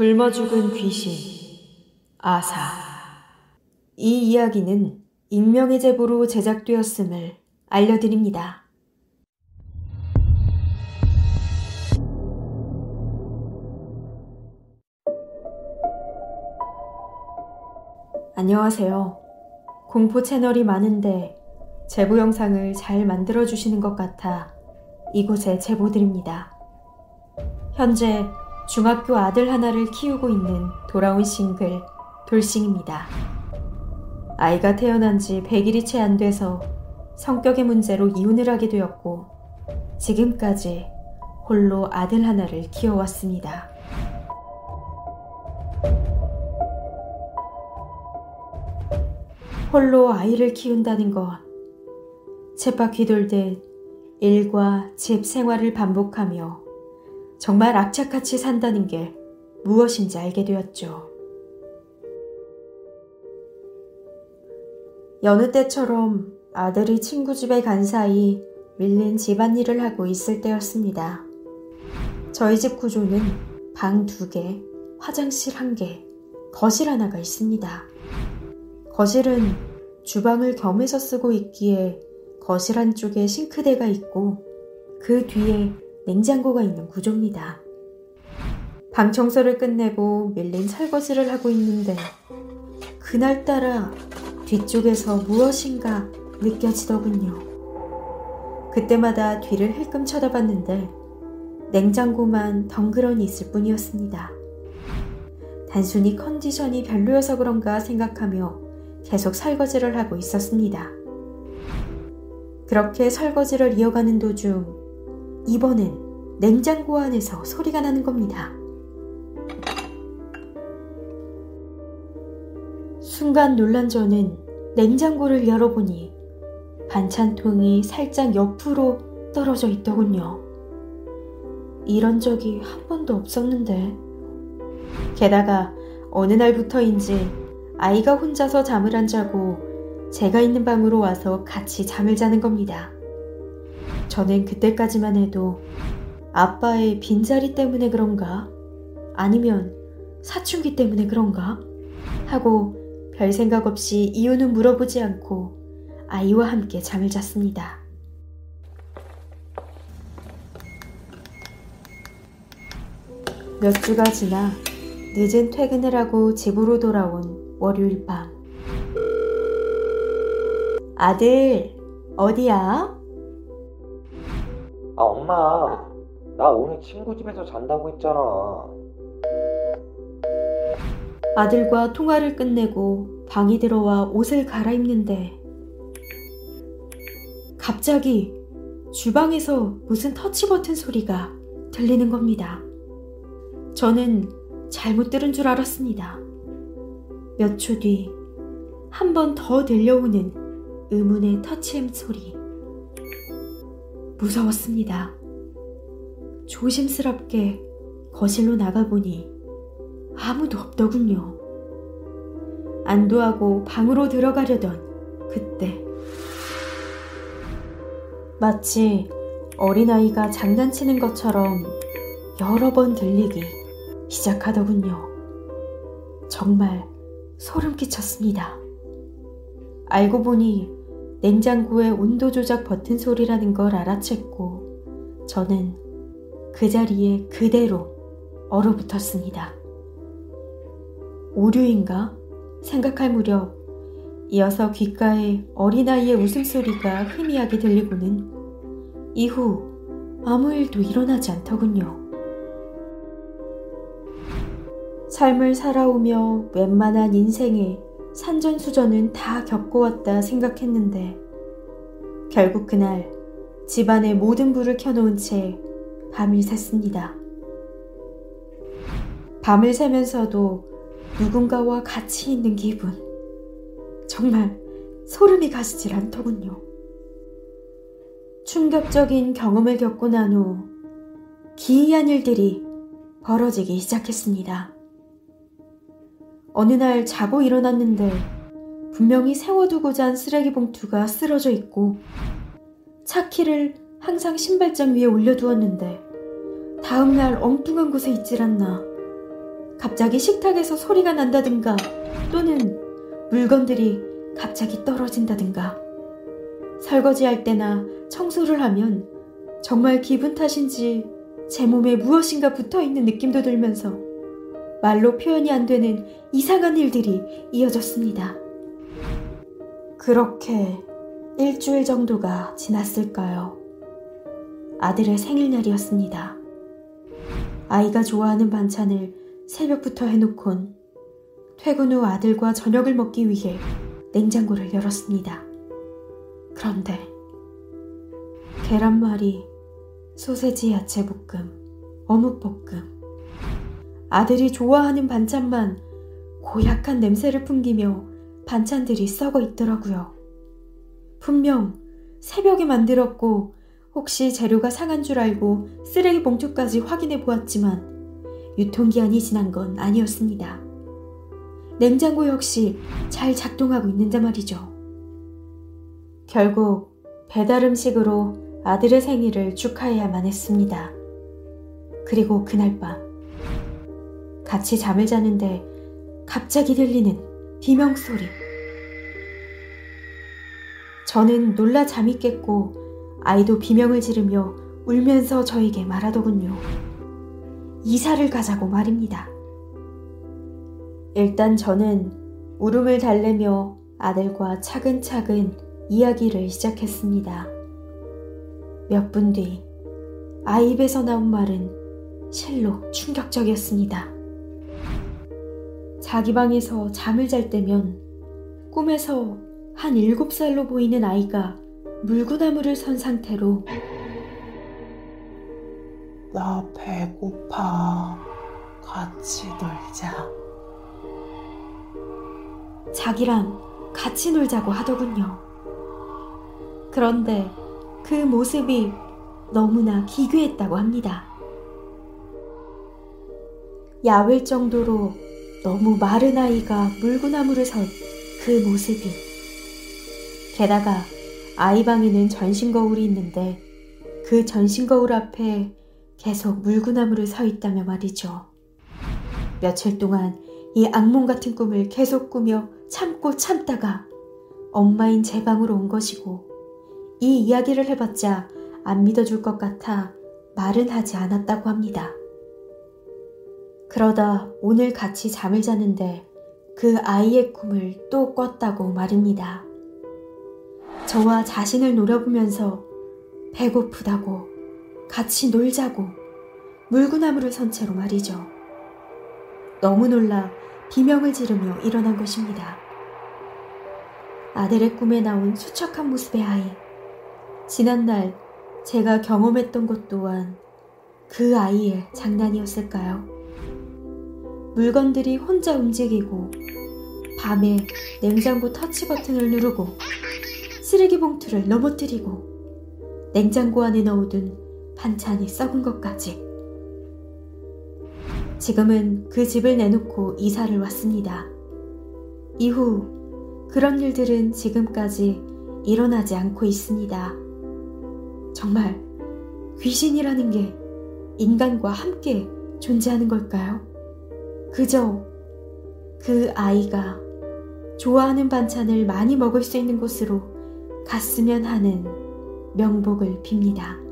굶어 죽은 귀신 아사 이 이야기는 익명의 제보로 제작되었음을 알려드립니다. 안녕하세요. 공포 채널이 많은데 제보 영상을 잘 만들어 주시는 것 같아 이곳에 제보드립니다. 현재 중학교 아들 하나를 키우고 있는 돌아온 싱글 돌싱입니다. 아이가 태어난 지 100일이 채 안 돼서 성격의 문제로 이혼을 하게 되었고 지금까지 홀로 아들 하나를 키워왔습니다. 홀로 아이를 키운다는 것. 쳇바퀴 돌듯 일과 집 생활을 반복하며 정말 악착같이 산다는 게 무엇인지 알게 되었죠. 여느 때처럼 아들이 친구 집에 간 사이 밀린 집안일을 하고 있을 때였습니다. 저희 집 구조는 방 두 개, 화장실 한 개, 거실 하나가 있습니다. 거실은 주방을 겸해서 쓰고 있기에 거실 한쪽에 싱크대가 있고 그 뒤에 냉장고가 있는 구조입니다. 방 청소를 끝내고 밀린 설거지를 하고 있는데 그날따라 뒤쪽에서 무엇인가 느껴지더군요. 그때마다 뒤를 힐끔 쳐다봤는데 냉장고만 덩그러니 있을 뿐이었습니다. 단순히 컨디션이 별로여서 그런가 생각하며 계속 설거지를 하고 있었습니다. 그렇게 설거지를 이어가는 도중 이번엔 냉장고 안에서 소리가 나는 겁니다. 순간 놀란 저는 냉장고를 열어보니 반찬통이 살짝 옆으로 떨어져 있더군요. 이런 적이 한 번도 없었는데. 게다가 어느 날부터인지 아이가 혼자서 잠을 안 자고 제가 있는 방으로 와서 같이 잠을 자는 겁니다. 저는 그때까지만 해도 아빠의 빈자리 때문에 그런가? 아니면 사춘기 때문에 그런가? 하고 별 생각 없이 이유는 물어보지 않고 아이와 함께 잠을 잤습니다. 몇 주가 지나 늦은 퇴근을 하고 집으로 돌아온 월요일 밤. 아들, 어디야? 아, 엄마. 나 오늘 친구 집에서 잔다고 했잖아. 아들과 통화를 끝내고 방에 들어와 옷을 갈아입는데 갑자기 주방에서 무슨 터치 버튼 소리가 들리는 겁니다. 저는 잘못 들은 줄 알았습니다. 몇 초 뒤 한 번 더 들려오는 의문의 터치햄 소리. 무서웠습니다. 조심스럽게 거실로 나가보니 아무도 없더군요. 안도하고 방으로 들어가려던 그때. 마치 어린아이가 장난치는 것처럼 여러 번 들리기 시작하더군요. 정말 소름 끼쳤습니다. 알고 보니 냉장고의 온도 조작 버튼 소리라는 걸 알아챘고 저는 그 자리에 그대로 얼어붙었습니다. 오류인가 생각할 무렵 이어서 귓가에 어린아이의 웃음소리가 희미하게 들리고는 이후 아무 일도 일어나지 않더군요. 삶을 살아오며 웬만한 인생에 산전수전은 다 겪어왔다 생각했는데 결국 그날 집안의 모든 불을 켜놓은 채 밤을 샜습니다. 밤을 새면서도 누군가와 같이 있는 기분. 정말 소름이 가시질 않더군요. 충격적인 경험을 겪고 난 후 기이한 일들이 벌어지기 시작했습니다. 어느 날 자고 일어났는데 분명히 세워두고 잔 쓰레기 봉투가 쓰러져 있고 차키를 항상 신발장 위에 올려두었는데 다음날 엉뚱한 곳에 있질 않나. 갑자기 식탁에서 소리가 난다든가 또는 물건들이 갑자기 떨어진다든가. 설거지할 때나 청소를 하면 정말 기분 탓인지 제 몸에 무엇인가 붙어 있는 느낌도 들면서 말로 표현이 안 되는 이상한 일들이 이어졌습니다. 그렇게 일주일 정도가 지났을까요? 아들의 생일날이었습니다. 아이가 좋아하는 반찬을 새벽부터 해놓곤 퇴근 후 아들과 저녁을 먹기 위해 냉장고를 열었습니다. 그런데 계란말이, 소세지 야채 볶음, 어묵 볶음, 아들이 좋아하는 반찬만 고약한 냄새를 풍기며 반찬들이 썩어 있더라고요. 분명 새벽에 만들었고 혹시 재료가 상한 줄 알고 쓰레기 봉투까지 확인해 보았지만 유통기한이 지난 건 아니었습니다. 냉장고 역시 잘 작동하고 있는데 말이죠. 결국 배달 음식으로 아들의 생일을 축하해야만 했습니다. 그리고 그날 밤, 같이 잠을 자는데 갑자기 들리는 비명 소리. 저는 놀라 잠이 깼고 아이도 비명을 지르며 울면서 저에게 말하더군요. 이사를 가자고 말입니다. 일단 저는 울음을 달래며 아들과 차근차근 이야기를 시작했습니다. 몇 분 뒤 아이 입에서 나온 말은 실로 충격적이었습니다. 자기 방에서 잠을 잘 때면 꿈에서 한 일곱 살로 보이는 아이가 물구나무를 선 상태로 나 배고파. 같이 놀자. 자기랑 같이 놀자고 하더군요. 그런데 그 모습이 너무나 기괴했다고 합니다. 야외 정도로 너무 마른 아이가 물구나무를 선 그 모습이. 게다가 아이 방에는 전신 거울이 있는데 그 전신 거울 앞에 계속 물구나무를 서 있다며 말이죠. 며칠 동안 이 악몽 같은 꿈을 계속 꾸며 참고 참다가 엄마인 제 방으로 온 것이고 이 이야기를 해봤자 안 믿어줄 것 같아 말은 하지 않았다고 합니다. 그러다 오늘 같이 잠을 자는데 그 아이의 꿈을 또 꿨다고 말입니다. 저와 자신을 노려보면서 배고프다고 같이 놀자고 물구나무를 선 채로 말이죠. 너무 놀라 비명을 지르며 일어난 것입니다. 아들의 꿈에 나온 수척한 모습의 아이. 지난날 제가 경험했던 것 또한 그 아이의 장난이었을까요? 물건들이 혼자 움직이고 밤에 냉장고 터치 버튼을 누르고 쓰레기 봉투를 넘어뜨리고 냉장고 안에 넣어둔 반찬이 썩은 것까지. 지금은 그 집을 내놓고 이사를 왔습니다. 이후 그런 일들은 지금까지 일어나지 않고 있습니다. 정말 귀신이라는 게 인간과 함께 존재하는 걸까요? 그저 그 아이가 좋아하는 반찬을 많이 먹을 수 있는 곳으로 갔으면 하는 명복을 빕니다.